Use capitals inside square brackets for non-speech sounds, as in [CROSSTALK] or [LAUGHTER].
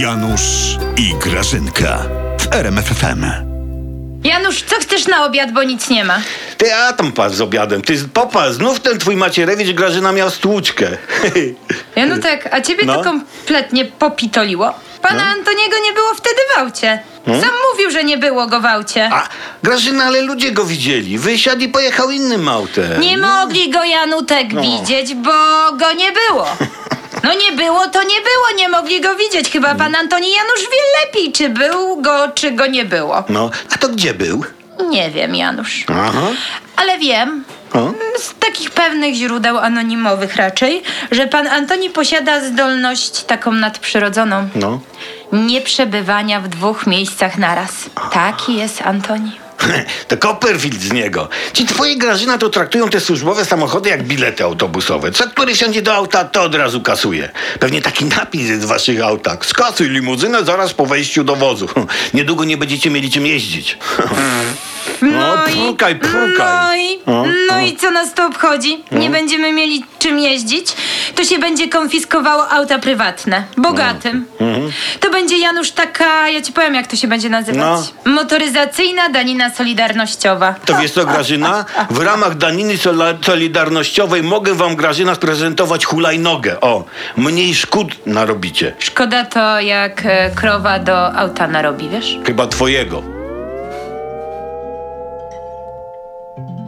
Janusz i Grażynka w RMFFM. Janusz, co chcesz na obiad, bo nic nie ma? Ty, a tam patrz z obiadem. Ty, popatrz, znów ten twój Macierewicz Grażyna miał stłuczkę. [LAUGHS] Janutek, a ciebie No. to kompletnie popitoliło? Pana Antoniego nie było wtedy w aucie. Sam mówił, że nie było go w aucie. A, Grażyna, ale ludzie go widzieli. Wysiadł i pojechał innym autem. Nie mogli go Janutek No. widzieć, bo go nie było. [LAUGHS] Było, to nie było, nie mogli go widzieć. Chyba pan Antoni Janusz wie lepiej, czy był go, czy go nie było. No, a to gdzie był? Nie wiem, Janusz. Aha. Ale wiem, O? z takich pewnych źródeł anonimowych raczej, że pan Antoni posiada zdolność taką nadprzyrodzoną. No. Nie przebywania w dwóch miejscach naraz. Taki jest Antoni. [LAUGHS] To Copperfield z niego. Ci twoje Grażyna to traktują te służbowe samochody jak bilety autobusowe. Co który siądzie do auta, to od razu kasuje. Pewnie taki napis jest w waszych autach. Skasuj limuzynę zaraz po wejściu do wozu. [LAUGHS] Niedługo nie będziecie mieli czym jeździć. [LAUGHS] No, prukaj, prukaj. No i, O, no i co nas to obchodzi? Nie będziemy mieli czym jeździć, to się będzie konfiskowało auta prywatne. Bogatym. Mhm. To będzie, Janusz, taka, ja ci powiem, jak to się będzie nazywać. Motoryzacyjna danina solidarnościowa. To wiesz co, Grażyna? W ramach daniny solidarnościowej mogę wam, Grażyna, sprezentować hulajnogę. O, mniej szkód narobicie. Szkoda to, jak e, krowa do auta narobi, wiesz? Chyba twojego. thank you